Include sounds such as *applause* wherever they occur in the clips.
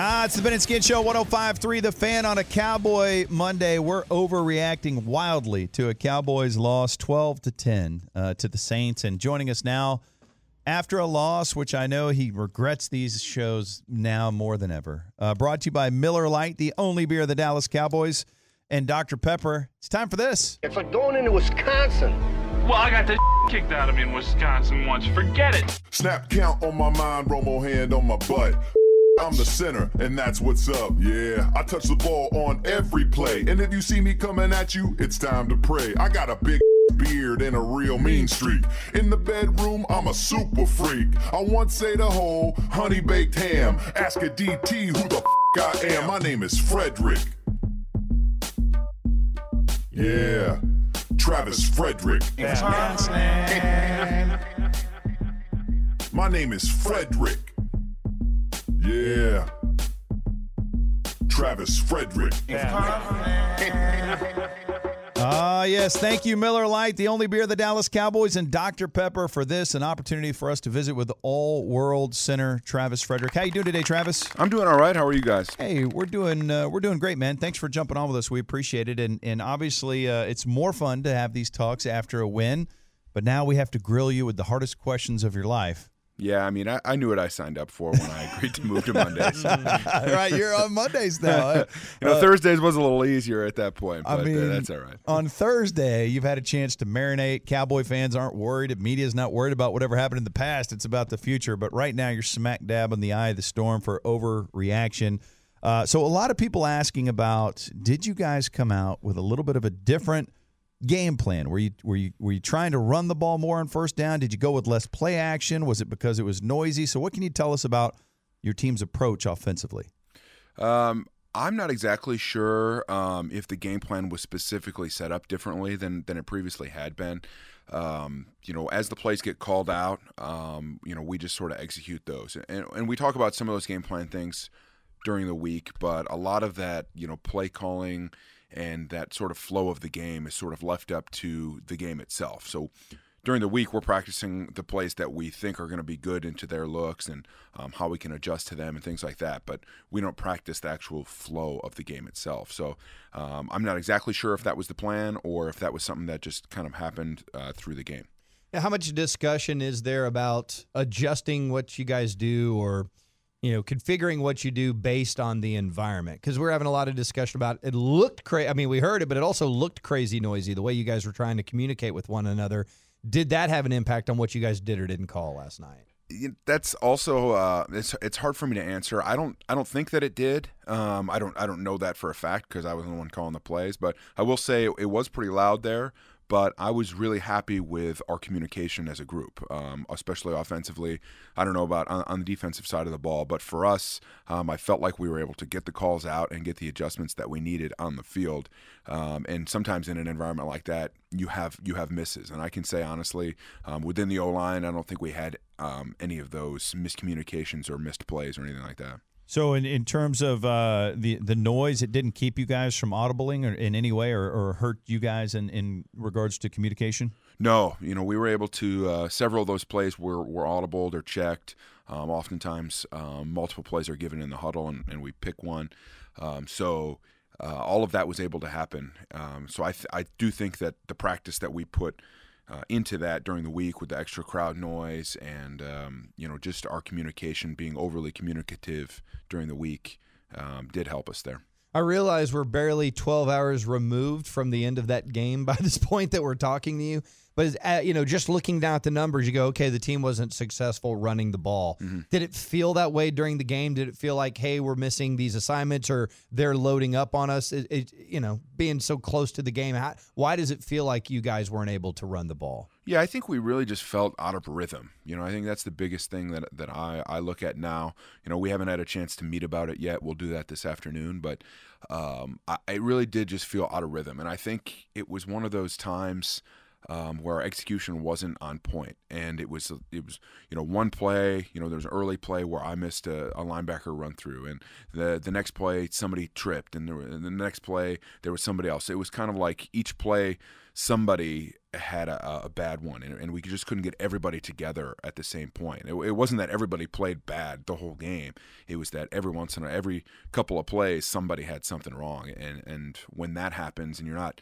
Ah, it's the Ben and Skin Show 1053 The Fan on a Cowboy Monday. We're overreacting wildly to a Cowboys loss 12 to 10 uh, to the Saints. And joining us now after a loss, which I know he regrets these shows now more than ever. Uh, brought to you by Miller Lite, the only beer of the Dallas Cowboys, and Dr. Pepper. It's time for this. It's like going into Wisconsin. Well, I got the *laughs* kicked out of me in Wisconsin once. Forget it. Snap count on my mind, Romo hand on my butt. I'm the center, and that's what's up. Yeah, I touch the ball on every play. And if you see me coming at you, it's time to pray. I got a big *laughs* beard and a real mean streak. In the bedroom, I'm a super freak. I once say the whole honey baked ham. Ask a DT who the f- *laughs* I am. My name is Frederick. Yeah, Travis Frederick. *laughs* My name is Frederick. Yeah. Travis Frederick. *laughs* Ah, yes. Thank you, Miller Lite, the only beer of the Dallas Cowboys, and Dr. Pepper for this, an opportunity for us to visit with All World Center, Travis Frederick. How you doing today, Travis? I'm doing all right. How are you guys? Hey, we're doing uh, we're doing great, man. Thanks for jumping on with us. We appreciate it, and and obviously uh, it's more fun to have these talks after a win, but now we have to grill you with the hardest questions of your life. Yeah, I mean, I, I knew what I signed up for when I agreed to move to Mondays. *laughs* right, you're on Mondays now. *laughs* you know, Thursdays was a little easier at that point, I mean, uh, that's all right. On Thursday, you've had a chance to marinate. Cowboy fans aren't worried. Media's not worried about whatever happened in the past. It's about the future. But right now, you're smack dab in the eye of the storm for overreaction. Uh, so, a lot of people asking about did you guys come out with a little bit of a different game plan? Were you were you were you trying to run the ball more on first down? Did you go with less play action? Was it because it was noisy? So, what can you tell us about your team's approach offensively? Um, I'm not exactly sure um, if the game plan was specifically set up differently than than it previously had been. Um, you know, as the plays get called out, um, you know, we just sort of execute those, and and we talk about some of those game plan things during the week, but a lot of that, you know, play calling and that sort of flow of the game is sort of left up to the game itself. So during the week, we're practicing the plays that we think are going to be good into their looks and um, how we can adjust to them and things like that. But we don't practice the actual flow of the game itself. So um, I'm not exactly sure if that was the plan or if that was something that just kind of happened uh, through the game. How much discussion is there about adjusting what you guys do or you know, configuring what you do based on the environment. Because we're having a lot of discussion about it. Looked crazy. I mean, we heard it, but it also looked crazy noisy. The way you guys were trying to communicate with one another. Did that have an impact on what you guys did or didn't call last night? That's also uh, it's it's hard for me to answer. I don't I don't think that it did. Um, I don't I don't know that for a fact because I wasn't the one calling the plays. But I will say it was pretty loud there but I was really happy with our communication as a group, um, especially offensively. I don't know about on, on, the defensive side of the ball, but for us, um, I felt like we were able to get the calls out and get the adjustments that we needed on the field. Um, and sometimes in an environment like that, you have you have misses, and I can say honestly, um, within the O line, I don't think we had um, any of those miscommunications or missed plays or anything like that. So, in, in terms of uh, the the noise, it didn't keep you guys from audibling or in any way, or, or hurt you guys in, in regards to communication. No, you know we were able to. Uh, several of those plays were were audible. They're checked. Um, oftentimes, um, multiple plays are given in the huddle, and, and we pick one. Um, so. Uh, all of that was able to happen. Um, so I, th- I do think that the practice that we put uh, into that during the week with the extra crowd noise and um, you know just our communication being overly communicative during the week um, did help us there. I realize we're barely 12 hours removed from the end of that game *laughs* by this point that we're talking to you, But uh, you know, just looking down at the numbers, you go, okay, the team wasn't successful running the ball. Mm-hmm. Did it feel that way during the game? Did it feel like, hey, we're missing these assignments, or they're loading up on us? It, it, you know, being so close to the game, how, why does it feel like you guys weren't able to run the ball? Yeah, I think we really just felt out of rhythm. You know, I think that's the biggest thing that that I, I look at now. You know, we haven't had a chance to meet about it yet. We'll do that this afternoon, but um, I, I really did just feel out of rhythm, and I think it was one of those times um, where our execution wasn't on point, and it was it was you know one play, you know there was an early play where I missed a, a linebacker run through, and the the next play somebody tripped, and, there, and the next play there was somebody else. It was kind of like each play somebody had a, a bad one, and, and we just couldn't get everybody together at the same point. It, it wasn't that everybody played bad the whole game. It was that every once in a every couple of plays somebody had something wrong, and and when that happens, and you're not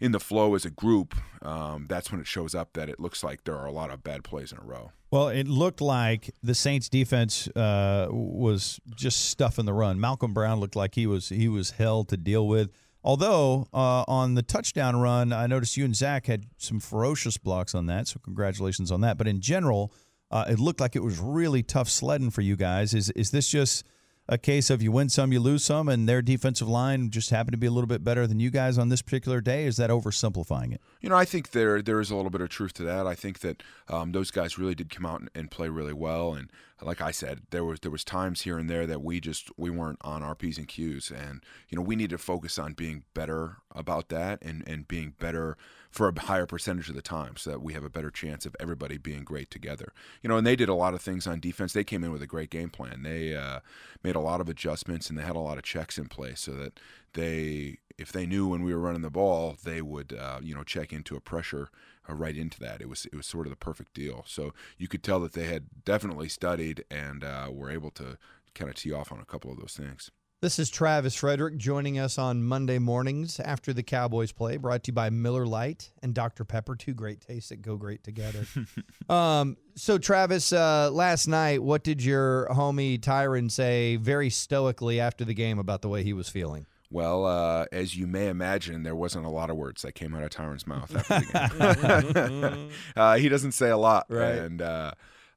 in the flow as a group, um, that's when it shows up that it looks like there are a lot of bad plays in a row. Well, it looked like the Saints defense uh, was just stuffing the run. Malcom Brown looked like he was he was hell to deal with. Although uh, on the touchdown run, I noticed you and Zack had some ferocious blocks on that, so congratulations on that. But in general, uh, it looked like it was really tough sledding for you guys. Is is this just a case of you win some, you lose some, and their defensive line just happened to be a little bit better than you guys on this particular day? Is that oversimplifying it? You know, I think there there is a little bit of truth to that. I think that um, those guys really did come out and, and, play really well. And like I said, there was there was times here and there that we just we weren't on our p's and q's, and you know we need to focus on being better about that and and being better for a higher percentage of the time, so that we have a better chance of everybody being great together. You know, and they did a lot of things on defense. They came in with a great game plan. They uh, made a lot of adjustments and they had a lot of checks in place so that they if they knew when we were running the ball, they would uh, you know check into a pressure uh, right into that. It was it was sort of the perfect deal. So you could tell that they had definitely studied and uh, were able to kind of tee off on a couple of those things. This is Travis Frederick joining us on Monday mornings after the Cowboys play, brought to you by Miller Lite and Dr. Pepper, two great tastes that go great together. *laughs* um, so, Travis, uh, last night, what did your homie Tyron say very stoically after the game about the way he was feeling? Well, uh, as you may imagine, there wasn't a lot of words that came out of Tyron's mouth after the game. *laughs* uh, he doesn't say a lot, right? And uh,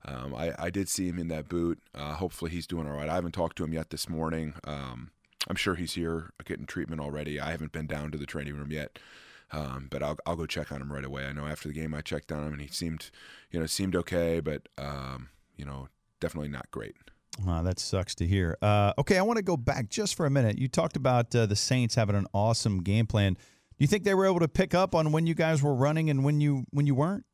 um, I, I, did see him in that boot. Uh, hopefully, he's doing all right. I haven't talked to him yet this morning. Um, I'm sure he's here getting treatment already. I haven't been down to the training room yet. Um, but I'll, I'll go check on him right away. I know after the game I checked on him and he seemed, you know, seemed okay, but um, you know, definitely not great. Wow, that sucks to hear. Uh, okay, I want to go back just for a minute. You talked about uh, the Saints having an awesome game plan. Do you think they were able to pick up on when you guys were running and when you when you weren't?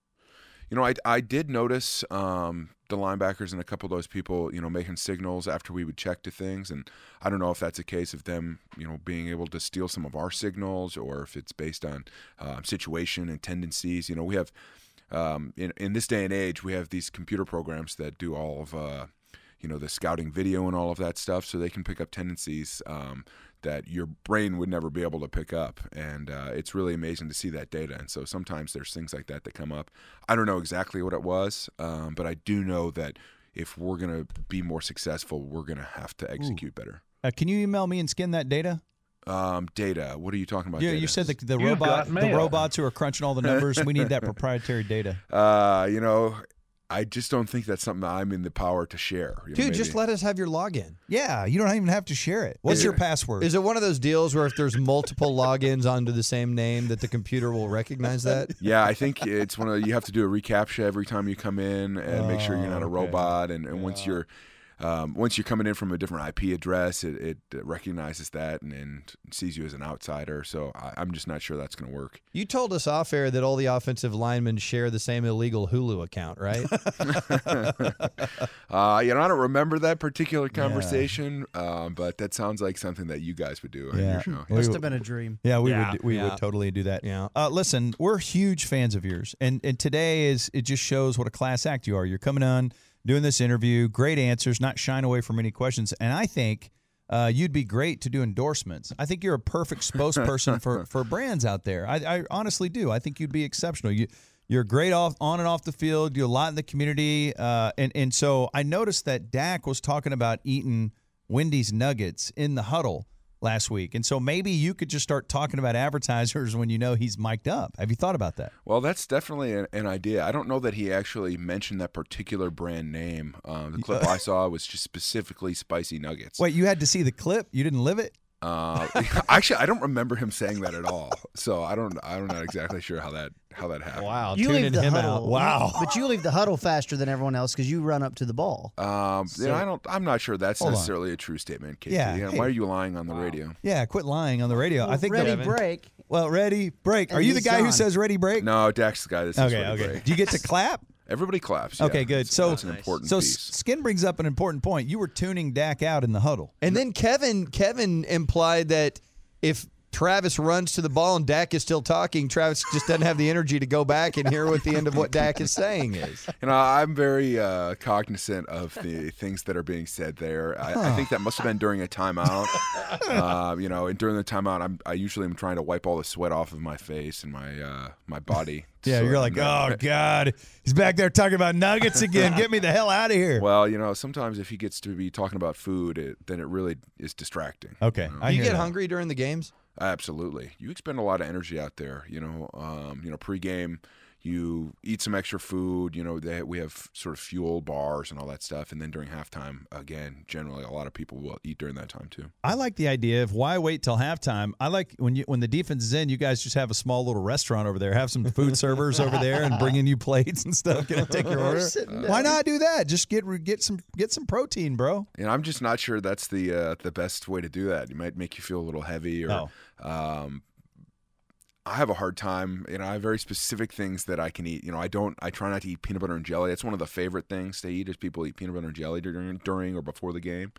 You know, I, I did notice um, the linebackers and a couple of those people, you know, making signals after we would check to things, and I don't know if that's a case of them, you know, being able to steal some of our signals or if it's based on uh, situation and tendencies. You know, we have um, in in this day and age, we have these computer programs that do all of uh, you know the scouting video and all of that stuff so they can pick up tendencies um, that your brain would never be able to pick up and uh, it's really amazing to see that data and so sometimes there's things like that that come up i don't know exactly what it was um, but i do know that if we're going to be more successful we're going to have to execute Ooh. better uh, can you email me and skin that data um, data. What are you talking about? Yeah, data? you said the, the robot, the robots who are crunching all the numbers. we need that proprietary data. *laughs* Uh, you know, I just don't think that's something I'm in the power to share. You know, Dude, just let us have your login. Yeah, you don't even have to share it. What's your password? Is it one of those deals where if there's multiple *laughs* logins onto the same name, that the computer will recognize that? *laughs* Yeah, I think it's one of you have to do a reCAPTCHA every time you come in and make sure you're not a oh, robot. And, and once you're um, once you're coming in from a different IP address, it, it recognizes that and, and, sees you as an outsider. So I, am just not sure that's going to work. You told us off air that all the offensive linemen share the same illegal Hulu account, right? *laughs* uh, you know, I don't remember that particular conversation, yeah. uh, but that sounds like something that you guys would do yeah. on your show. Must have been a dream. Yeah, we yeah. would we yeah. would totally do that. Yeah. Uh, listen, we're huge fans of yours, and and today is it just shows what a class act you are. You're coming on doing this interview. Great answers, not shying away from any questions. And I think uh, you'd be great to do endorsements. I think you're a perfect spokesperson *laughs* for, for brands out there. I, I, honestly do. I think you'd be exceptional. You, you're great off on and off the field. You do a lot in the community, uh, and and so I noticed that Dak was talking about eating Wendy's nuggets in the huddle. Last week. And so maybe you could just start talking about advertisers when you know he's mic'd up. Have you thought about that? Well, that's definitely an, an idea. I don't know that he actually mentioned that particular brand name. Um, the *laughs* clip I saw was just specifically spicy nuggets. Wait, you had to see the clip? You didn't live it? Uh, *laughs* actually, I don't remember him saying that at all. So I don't. I'm not exactly sure how that how that happened. Wow, You leave the him huddle, out. Wow. but you leave the huddle faster than everyone else because you run up to the ball. Um, you know, I don't. I'm not sure that's Hold on. necessarily a true statement, KT. Yeah, You know, hey. Why are you lying on the radio? Yeah, quit lying on the radio. I think ready the, break. Well, ready, break. And Are you the he's guy who says ready, break? No, Dak's the guy that says Okay, ready okay. break. Do you get to clap? *laughs* Everybody claps. yeah. Okay, good. That's- So that's an important so piece. Skin brings up an important point. You were tuning Dak out in the huddle. And then Kevin Kevin implied that if Travis runs to the ball and Dak is still talking, Travis just doesn't have the energy to go back and hear what the end of what Dak is saying is. You know, I'm very uh, cognizant of the things that are being said there. I, I think that must have been during a timeout. uh, *laughs* you know, and during the timeout, I'm, I usually am trying to wipe all the sweat off of my face and my uh, my body. *laughs* Yeah, so you're like, I'm oh god, he's back there talking about nuggets again. Get me the hell out of here. Well, you know, sometimes if he gets to be talking about food, it, then it really is distracting. okay, I Do you get that. hungry during the games? Absolutely, you expend a lot of energy out there. You know, um, you know, pregame, you eat some extra food. You know, they, we have sort of fuel bars and all that stuff, and then during halftime, again, generally a lot of people will eat during that time too. I like the idea of why wait till halftime. I like when you when the defense is in, you guys just have a small little restaurant over there. Have some food servers over there and bring in you plates and stuff. Can I take your order? Why not do that? Just get get some get some protein, bro. And I'm just not sure that's the uh, the best way to do that. It might make you feel a little heavy, or Oh. um, I have a hard time. You know, I have very specific things that I can eat. You know, I don't. I try not to eat peanut butter and jelly. That's one of the favorite things to eat. Is people eat peanut butter and jelly during during or before the game.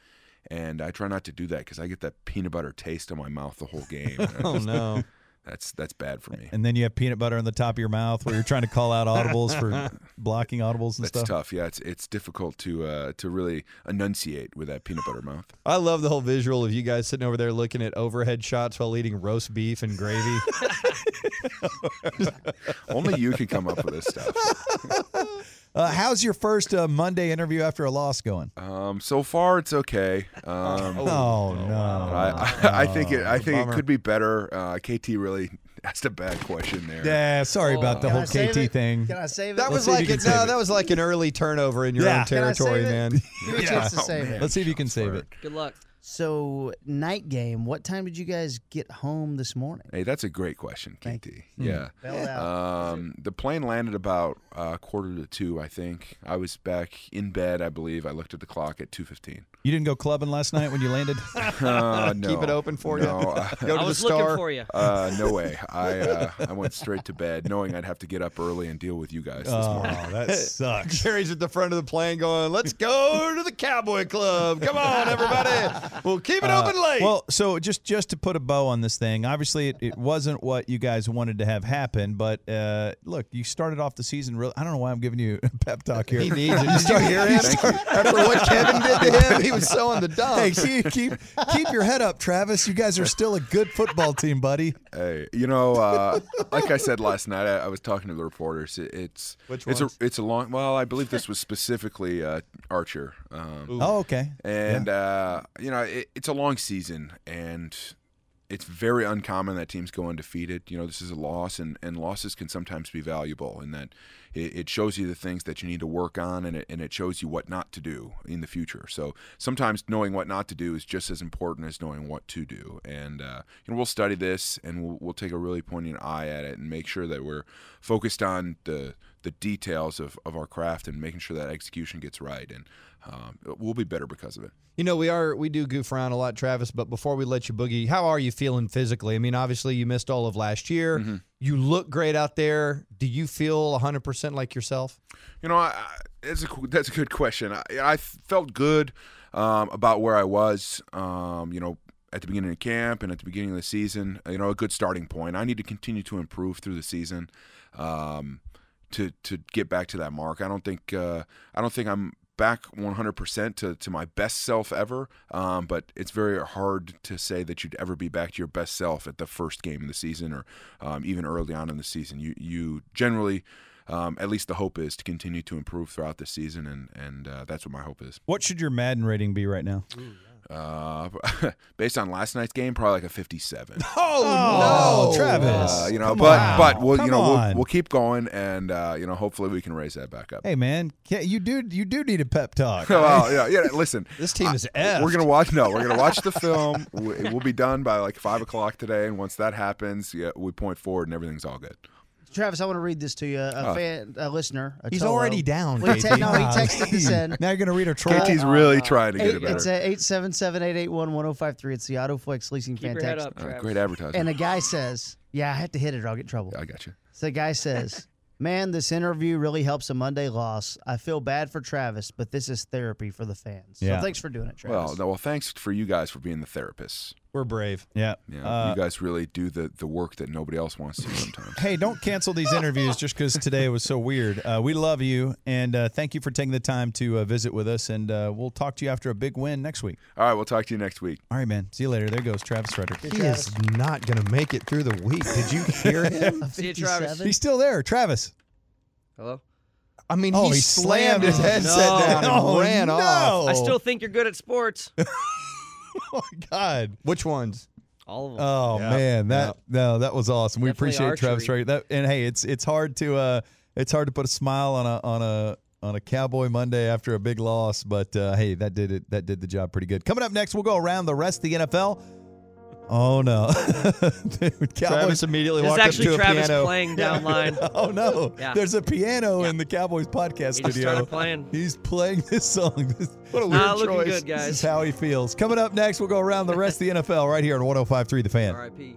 And I try not to do that because I get that peanut butter taste in my mouth the whole game. *laughs* Oh no. That's that's bad for me. And then you have peanut butter on the top of your mouth where you're trying to call out audibles for *laughs* blocking audibles and stuff. That's stuff. tough. Yeah, it's it's difficult to uh, to really enunciate with that peanut butter mouth. I love the whole visual of you guys sitting over there looking at overhead shots while eating roast beef and gravy. *laughs* Only you could come up with this stuff. *laughs* Uh, how's your first uh, Monday interview after a loss going? Um, so far, it's okay. Um, *laughs* Oh, no. I, I, I think it. I think bummer. it could be better. Uh, KT really *laughs* asked a bad question there. Yeah, sorry about the whole KT it? thing. Can I save it? That Let's was like a, no, it. that was like an early turnover in your Yeah. own territory, man. Give me a chance to save it. Let's see if you can save it. Good luck. So night game. What time did you guys get home this morning? Hey, that's a great question, KT. Yeah. Bailed out. Um, the plane landed about uh, quarter to two, I think. I was back in bed, I believe. I looked at the clock at two fifteen. You didn't go clubbing last night when you landed? *laughs* Uh, no, *laughs* Keep it open for you. no, uh, *laughs* Go to I the star. looking for you. Uh, no way. I uh, I went straight to bed, knowing I'd have to get up early and deal with you guys this morning. Oh, that sucks. Jerry's at the front of the plane going, let's go to the Cowboy Club. Come on, everybody. We'll keep it open late. Well, so just just to put a bow on this thing, obviously it, it wasn't what you guys wanted to have happen. But uh, look, you started off the season. Real, I don't know why I'm giving you a pep talk here. he needs it. Did you hear him? After what Kevin did to him, he was so in the *laughs* dumps. Hey, keep, keep keep your head up, Travis. You guys are still a good football team, buddy. Hey, you know, uh, like I said last night, I, I was talking to the reporters. It, it's Which it's ones? a it's a long. Well, I believe this was specifically uh, Archer. Um, Oh, okay. and uh, you know it, it's a long season and it's very uncommon that teams go undefeated you know this is a loss and, and losses can sometimes be valuable in that it, it shows you the things that you need to work on and it, and it shows you what not to do in the future so sometimes knowing what not to do is just as important as knowing what to do and uh, you know we'll study this and we'll, we'll take a really poignant eye at it and make sure that we're focused on the the details of, of our craft and making sure that execution gets right and um, we'll be better because of it You know, we are we do goof around a lot, Travis. But before we let you boogie, how are you feeling physically? I mean, obviously you missed all of last year. Mm-hmm. You look great out there. Do you feel 100 percent like yourself? You know, I, I, that's a that's a good question. I, I felt good um, about where I was. Um, you know, at the beginning of camp and at the beginning of the season. You know, a good starting point. I need to continue to improve through the season um, to to get back to that mark. I don't think uh, I don't think I'm back 100% to, to my best self ever. Um, but it's very hard to say that you'd ever be back to your best self at the first game of the season or um, even early on in the season. You you generally um, at least the hope is to continue to improve throughout the season and and uh, that's what my hope is. What should your Madden rating be right now? Uh, *laughs* based on last night's game, probably like a 57. *laughs* Oh, no, Travis. Uh, you know, Come but on. but we'll Come you know we'll, we'll keep going, and uh, you know hopefully we can raise that back up. Hey man, can't- you do you do need a pep talk. *laughs* well, yeah, yeah. Listen, This team is I- effed. We're gonna watch. No, we're gonna watch the film. We- We'll be done by like five o'clock today, and once that happens, yeah, we point forward, and everything's all good. Travis, I want to read this to you. A Oh. fan, a listener. A He's Tolo. already down, Well, he te- KT. no, he texted this in. *laughs* now you're gonna read our troll. KT's really trying to get it better. it's at 877-881-1053. It's the AutoFlex leasing Keep fan your head text. up, Uh, great advertising. And a guy says, "Yeah, I have to hit it or I'll get in trouble." I got you. So the guy says, "Man, this interview really helps a Monday loss. I feel bad for Travis, but this is therapy for the fans. Yeah. So thanks for doing it, Travis." Well, no, well, thanks for you guys for being the therapists. We're brave. Yeah. Yeah, Uh, you guys really do the the work that nobody else wants to sometimes. Hey, don't cancel these interviews just because today was so weird. Uh, we love you, and uh, thank you for taking the time to uh, visit with us. And uh, we'll talk to you after a big win next week. All right, we'll talk to you next week. All right, man. See you later. There goes Travis Frederick. He is not going to make it through the week. Did you hear *laughs* him? See you, Travis. He's still there, Travis. Hello. I mean, Oh, he, he slammed his slammed headset No. down and Oh, ran no. off. I still think you're good at sports. *laughs* *laughs* Oh my God. Which ones? All of them. Oh Yeah. man, that no, that was awesome. We Definitely appreciate Travis archery. Frederick. That and hey, it's it's hard to uh it's hard to put a smile on a on a on a Cowboy Monday after a big loss, but uh, hey, that did it. That did the job pretty good. Coming up next, we'll go around the rest of the NFL. Oh no, *laughs* Dude, Cowboys. Travis immediately walked up actually to a Travis piano. playing down line. *laughs* Oh no, Yeah. there's a piano Yeah. in the Cowboys podcast He just studio. started playing. He's playing this song. *laughs* what a weird Not looking choice. good, This is how he feels. Coming up next, we'll go around the rest of the NFL right here on 105.3 The Fan. R.I.P.